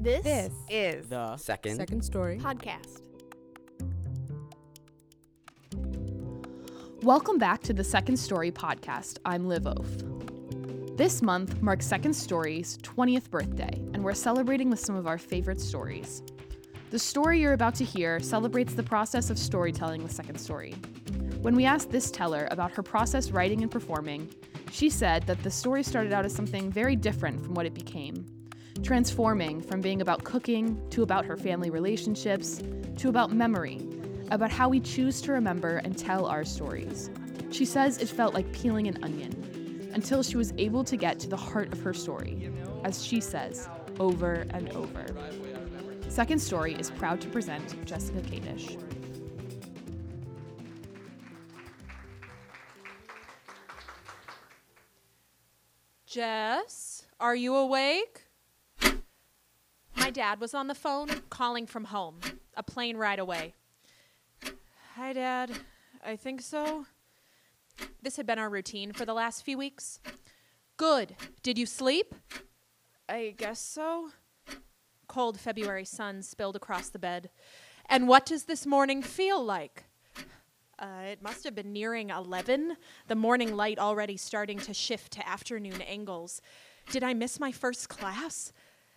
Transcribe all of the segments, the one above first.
This, This is The second. Second story. podcast. Welcome back to the Second Story podcast. I'm Liv Oaf. This month marks Second Story's 20th birthday, and we're celebrating with some of our favorite stories. The story you're about to hear celebrates the process of storytelling with Second Story. When we asked this teller about her process writing and performing, she said that the story started out as something very different from what it became, transforming from being about cooking to about her family relationships to about memory, about how we choose to remember and tell our stories. She says it felt like peeling an onion until she was able to get to the heart of her story, as she says, over and over. Second Story is proud to present Jessica Kadish. Jess, are you awake? My dad was on the phone calling from home, a plane ride away. Hi, Dad. I think so. This had been our routine for the last few weeks. Good. Did you sleep? I guess so. Cold February sun spilled across the bed. And what does this morning feel like? Uh, it must have been nearing 11, the morning light already starting to shift to afternoon angles. Did I miss my first class?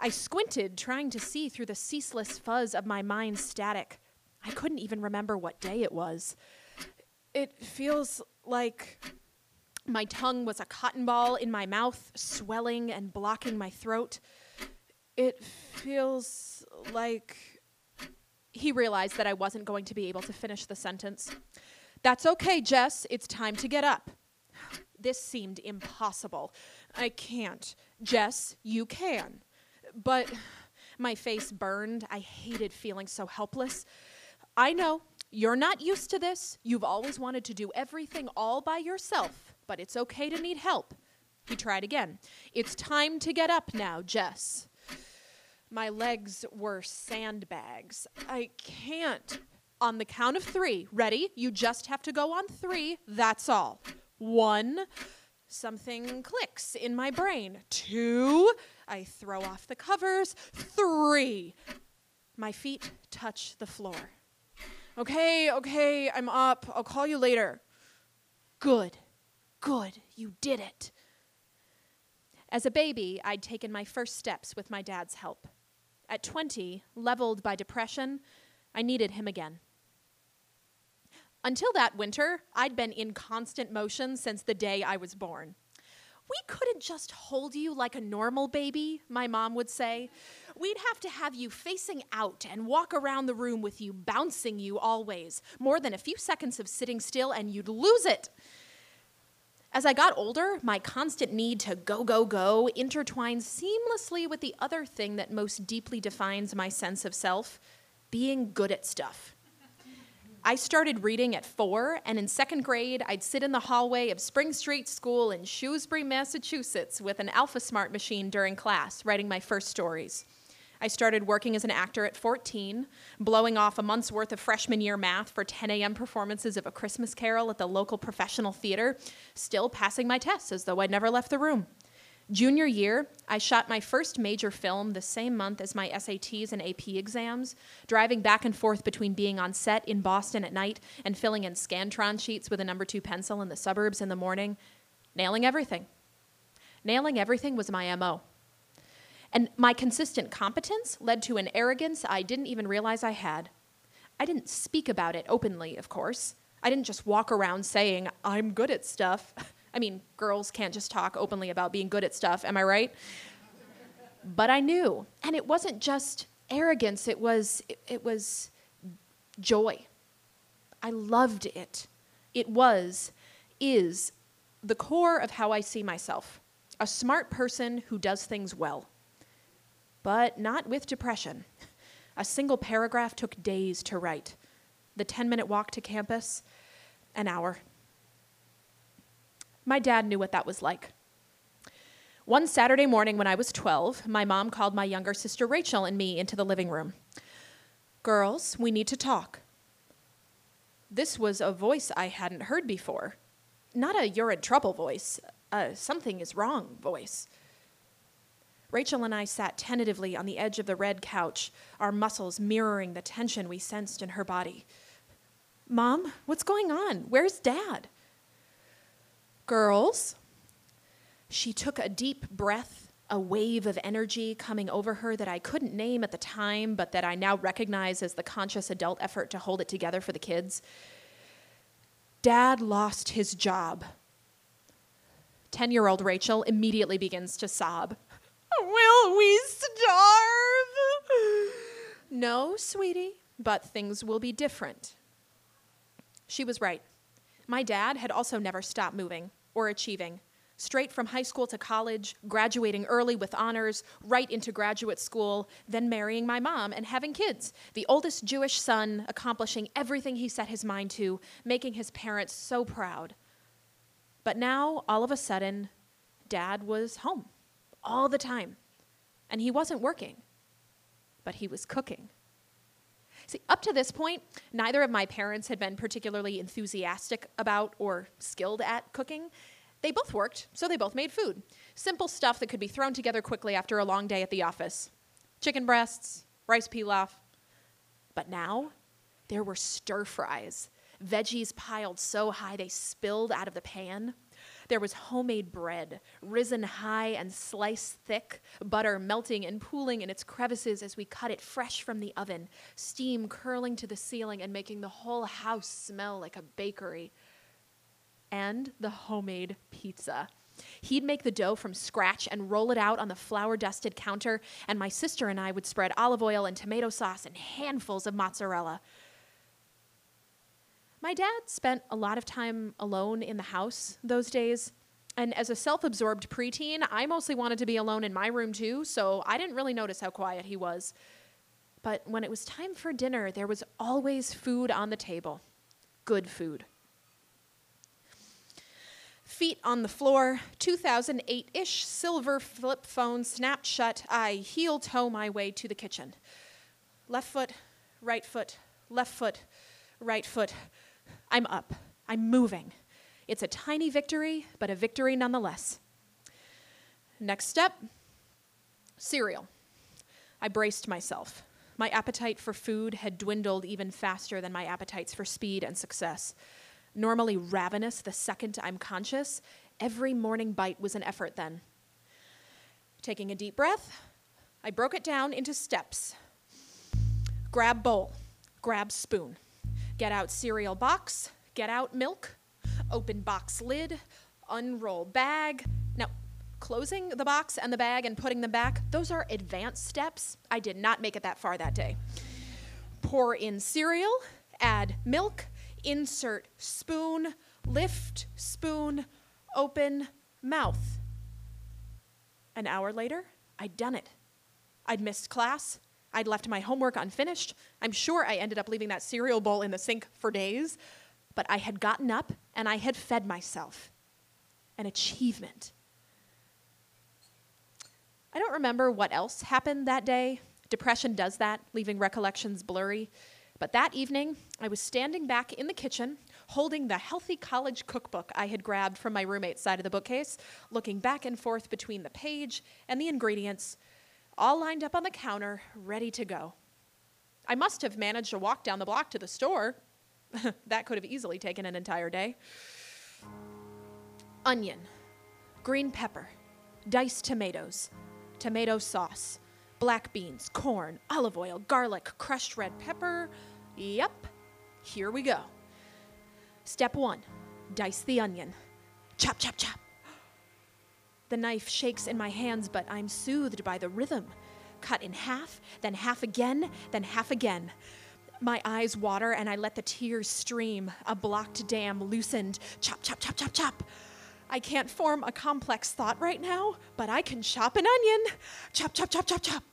I squinted, trying to see through the ceaseless fuzz of my mind's static. I couldn't even remember what day it was. It feels like my tongue was a cotton ball in my mouth, swelling and blocking my throat. It feels like. He realized that I wasn't going to be able to finish the sentence. That's okay, Jess. It's time to get up. This seemed impossible. I can't. Jess, you can. But my face burned. I hated feeling so helpless. I know. You're not used to this. You've always wanted to do everything all by yourself, but it's okay to need help. He tried again. It's time to get up now, Jess. My legs were sandbags. I can't. On the count of three. Ready? You just have to go on three. That's all. One. Something clicks in my brain. Two. I throw off the covers. Three. My feet touch the floor. Okay, okay, I'm up. I'll call you later. Good. Good. You did it. As a baby, I'd taken my first steps with my dad's help. At 20, leveled by depression, I needed him again. Until that winter, I'd been in constant motion since the day I was born. We couldn't just hold you like a normal baby, my mom would say. We'd have to have you facing out and walk around the room with you, bouncing you always. More than a few seconds of sitting still, and you'd lose it. As I got older, my constant need to go, go, go intertwined seamlessly with the other thing that most deeply defines my sense of self being good at stuff. I started reading at four, and in second grade, I'd sit in the hallway of Spring Street School in Shrewsbury, Massachusetts, with an Alpha Smart machine during class, writing my first stories. I started working as an actor at 14, blowing off a month's worth of freshman year math for 10 a.m. performances of A Christmas Carol at the local professional theater, still passing my tests as though I'd never left the room. Junior year, I shot my first major film the same month as my SATs and AP exams, driving back and forth between being on set in Boston at night and filling in Scantron sheets with a number two pencil in the suburbs in the morning, nailing everything. Nailing everything was my MO. And my consistent competence led to an arrogance I didn't even realize I had. I didn't speak about it openly, of course. I didn't just walk around saying, I'm good at stuff. I mean, girls can't just talk openly about being good at stuff, am I right? but I knew. And it wasn't just arrogance, it was it, it was joy. I loved it. It was is the core of how I see myself. A smart person who does things well. But not with depression. A single paragraph took days to write. The 10 minute walk to campus, an hour. My dad knew what that was like. One Saturday morning when I was 12, my mom called my younger sister Rachel and me into the living room. Girls, we need to talk. This was a voice I hadn't heard before. Not a you're in trouble voice, a something is wrong voice. Rachel and I sat tentatively on the edge of the red couch, our muscles mirroring the tension we sensed in her body. Mom, what's going on? Where's Dad? Girls. She took a deep breath, a wave of energy coming over her that I couldn't name at the time, but that I now recognize as the conscious adult effort to hold it together for the kids. Dad lost his job. 10 year old Rachel immediately begins to sob. Will we starve? No, sweetie, but things will be different. She was right. My dad had also never stopped moving or achieving. Straight from high school to college, graduating early with honors, right into graduate school, then marrying my mom and having kids. The oldest Jewish son accomplishing everything he set his mind to, making his parents so proud. But now, all of a sudden, dad was home all the time. And he wasn't working, but he was cooking. See, up to this point, neither of my parents had been particularly enthusiastic about or skilled at cooking. They both worked, so they both made food. Simple stuff that could be thrown together quickly after a long day at the office chicken breasts, rice pilaf. But now, there were stir fries, veggies piled so high they spilled out of the pan. There was homemade bread, risen high and sliced thick, butter melting and pooling in its crevices as we cut it fresh from the oven, steam curling to the ceiling and making the whole house smell like a bakery. And the homemade pizza. He'd make the dough from scratch and roll it out on the flour dusted counter, and my sister and I would spread olive oil and tomato sauce and handfuls of mozzarella. My dad spent a lot of time alone in the house those days. And as a self absorbed preteen, I mostly wanted to be alone in my room too, so I didn't really notice how quiet he was. But when it was time for dinner, there was always food on the table. Good food. Feet on the floor, 2008 ish silver flip phone snapped shut. I heel toe my way to the kitchen. Left foot, right foot, left foot, right foot. I'm up. I'm moving. It's a tiny victory, but a victory nonetheless. Next step cereal. I braced myself. My appetite for food had dwindled even faster than my appetites for speed and success. Normally ravenous the second I'm conscious, every morning bite was an effort then. Taking a deep breath, I broke it down into steps. Grab bowl, grab spoon. Get out cereal box, get out milk, open box lid, unroll bag. Now, closing the box and the bag and putting them back, those are advanced steps. I did not make it that far that day. Pour in cereal, add milk, insert spoon, lift spoon, open mouth. An hour later, I'd done it. I'd missed class, I'd left my homework unfinished. I'm sure I ended up leaving that cereal bowl in the sink for days, but I had gotten up and I had fed myself. An achievement. I don't remember what else happened that day. Depression does that, leaving recollections blurry. But that evening, I was standing back in the kitchen, holding the healthy college cookbook I had grabbed from my roommate's side of the bookcase, looking back and forth between the page and the ingredients, all lined up on the counter, ready to go. I must have managed to walk down the block to the store. that could have easily taken an entire day. Onion, green pepper, diced tomatoes, tomato sauce, black beans, corn, olive oil, garlic, crushed red pepper. Yep, here we go. Step one dice the onion. Chop, chop, chop. The knife shakes in my hands, but I'm soothed by the rhythm. Cut in half, then half again, then half again. My eyes water and I let the tears stream. A blocked dam loosened. Chop, chop, chop, chop, chop. I can't form a complex thought right now, but I can chop an onion. Chop, chop, chop, chop, chop.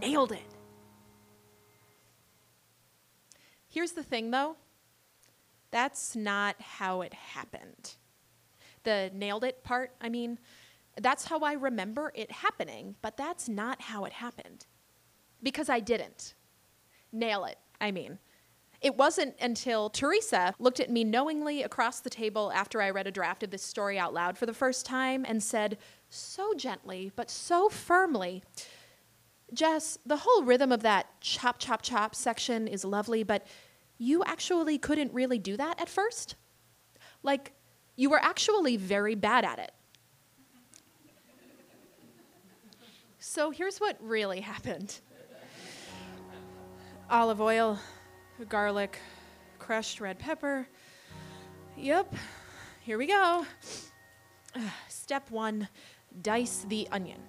Nailed it. Here's the thing though that's not how it happened the nailed it part, I mean, that's how I remember it happening, but that's not how it happened. Because I didn't. Nail it, I mean. It wasn't until Teresa looked at me knowingly across the table after I read a draft of this story out loud for the first time and said, so gently, but so firmly. Jess, the whole rhythm of that chop, chop, chop section is lovely, but you actually couldn't really do that at first? Like, you were actually very bad at it. So here's what really happened olive oil, garlic, crushed red pepper. Yep, here we go. Step one dice the onion.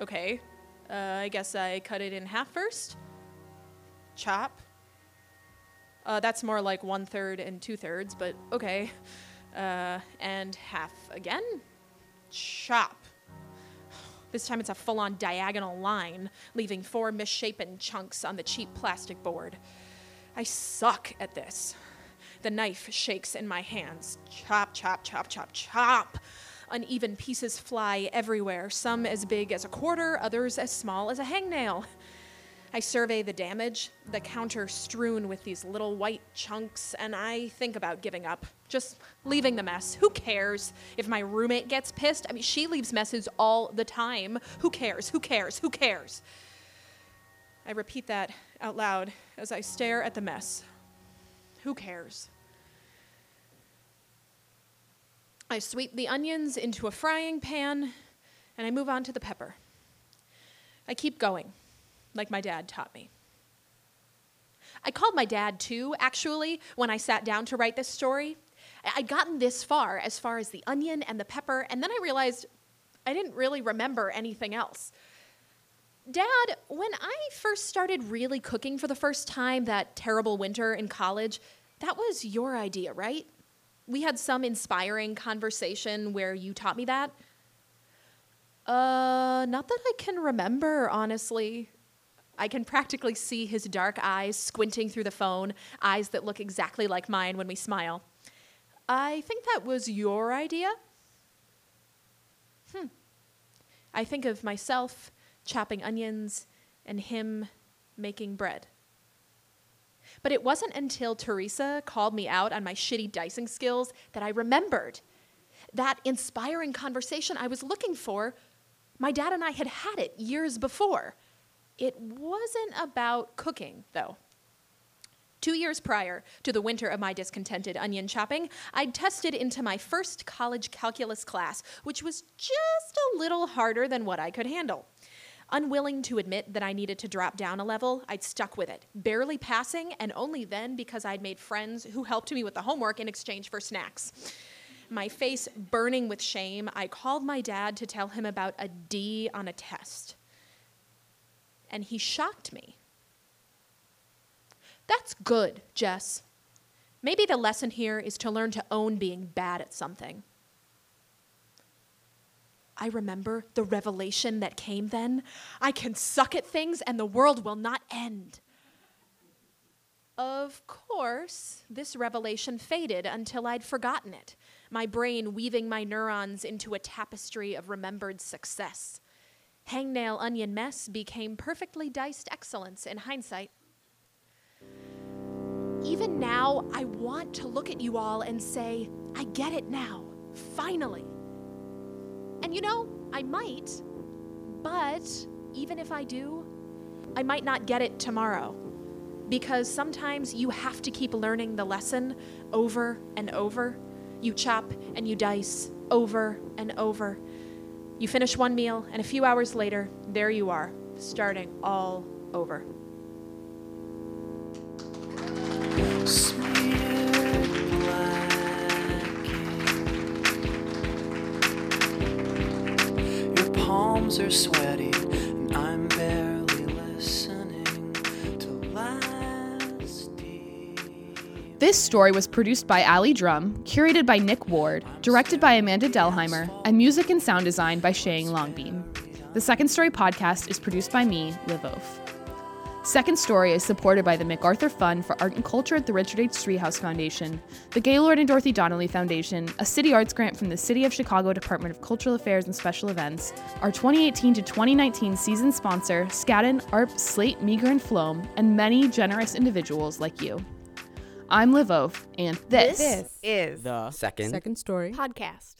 Okay, uh, I guess I cut it in half first. Chop. Uh, that's more like one third and two thirds, but okay. Uh, and half again. Chop. This time it's a full on diagonal line, leaving four misshapen chunks on the cheap plastic board. I suck at this. The knife shakes in my hands. Chop, chop, chop, chop, chop. Uneven pieces fly everywhere, some as big as a quarter, others as small as a hangnail. I survey the damage, the counter strewn with these little white chunks, and I think about giving up. Just leaving the mess. Who cares if my roommate gets pissed? I mean, she leaves messes all the time. Who cares? Who cares? Who cares? I repeat that out loud as I stare at the mess. Who cares? I sweep the onions into a frying pan and I move on to the pepper. I keep going, like my dad taught me. I called my dad too, actually, when I sat down to write this story. I'd gotten this far, as far as the onion and the pepper, and then I realized I didn't really remember anything else. Dad, when I first started really cooking for the first time that terrible winter in college, that was your idea, right? We had some inspiring conversation where you taught me that. Uh, not that I can remember, honestly. I can practically see his dark eyes squinting through the phone, eyes that look exactly like mine when we smile. I think that was your idea. Hmm. I think of myself chopping onions and him making bread. But it wasn't until Teresa called me out on my shitty dicing skills that I remembered that inspiring conversation I was looking for. My dad and I had had it years before. It wasn't about cooking, though. Two years prior to the winter of my discontented onion chopping, I'd tested into my first college calculus class, which was just a little harder than what I could handle. Unwilling to admit that I needed to drop down a level, I'd stuck with it, barely passing, and only then because I'd made friends who helped me with the homework in exchange for snacks. My face burning with shame, I called my dad to tell him about a D on a test. And he shocked me. That's good, Jess. Maybe the lesson here is to learn to own being bad at something. I remember the revelation that came then. I can suck at things and the world will not end. Of course, this revelation faded until I'd forgotten it, my brain weaving my neurons into a tapestry of remembered success. Hangnail onion mess became perfectly diced excellence in hindsight. Even now, I want to look at you all and say, I get it now, finally. And you know, I might, but even if I do, I might not get it tomorrow. Because sometimes you have to keep learning the lesson over and over. You chop and you dice over and over. You finish one meal, and a few hours later, there you are, starting all over. Palms are sweaty, This story was produced by Ali Drum, curated by Nick Ward, directed by Amanda Delheimer, and music and sound design by Shaying Longbeam. The Second Story podcast is produced by me, Liv Oaf. Second Story is supported by the MacArthur Fund for Art and Culture at the Richard H. Driehaus Foundation, the Gaylord and Dorothy Donnelly Foundation, a city arts grant from the City of Chicago Department of Cultural Affairs and Special Events, our 2018 to 2019 season sponsor, Skadden, Arps, Slate, Meagher, and Flom, and many generous individuals like you. I'm Liv Oaf, and this, This is The Second Second Story podcast.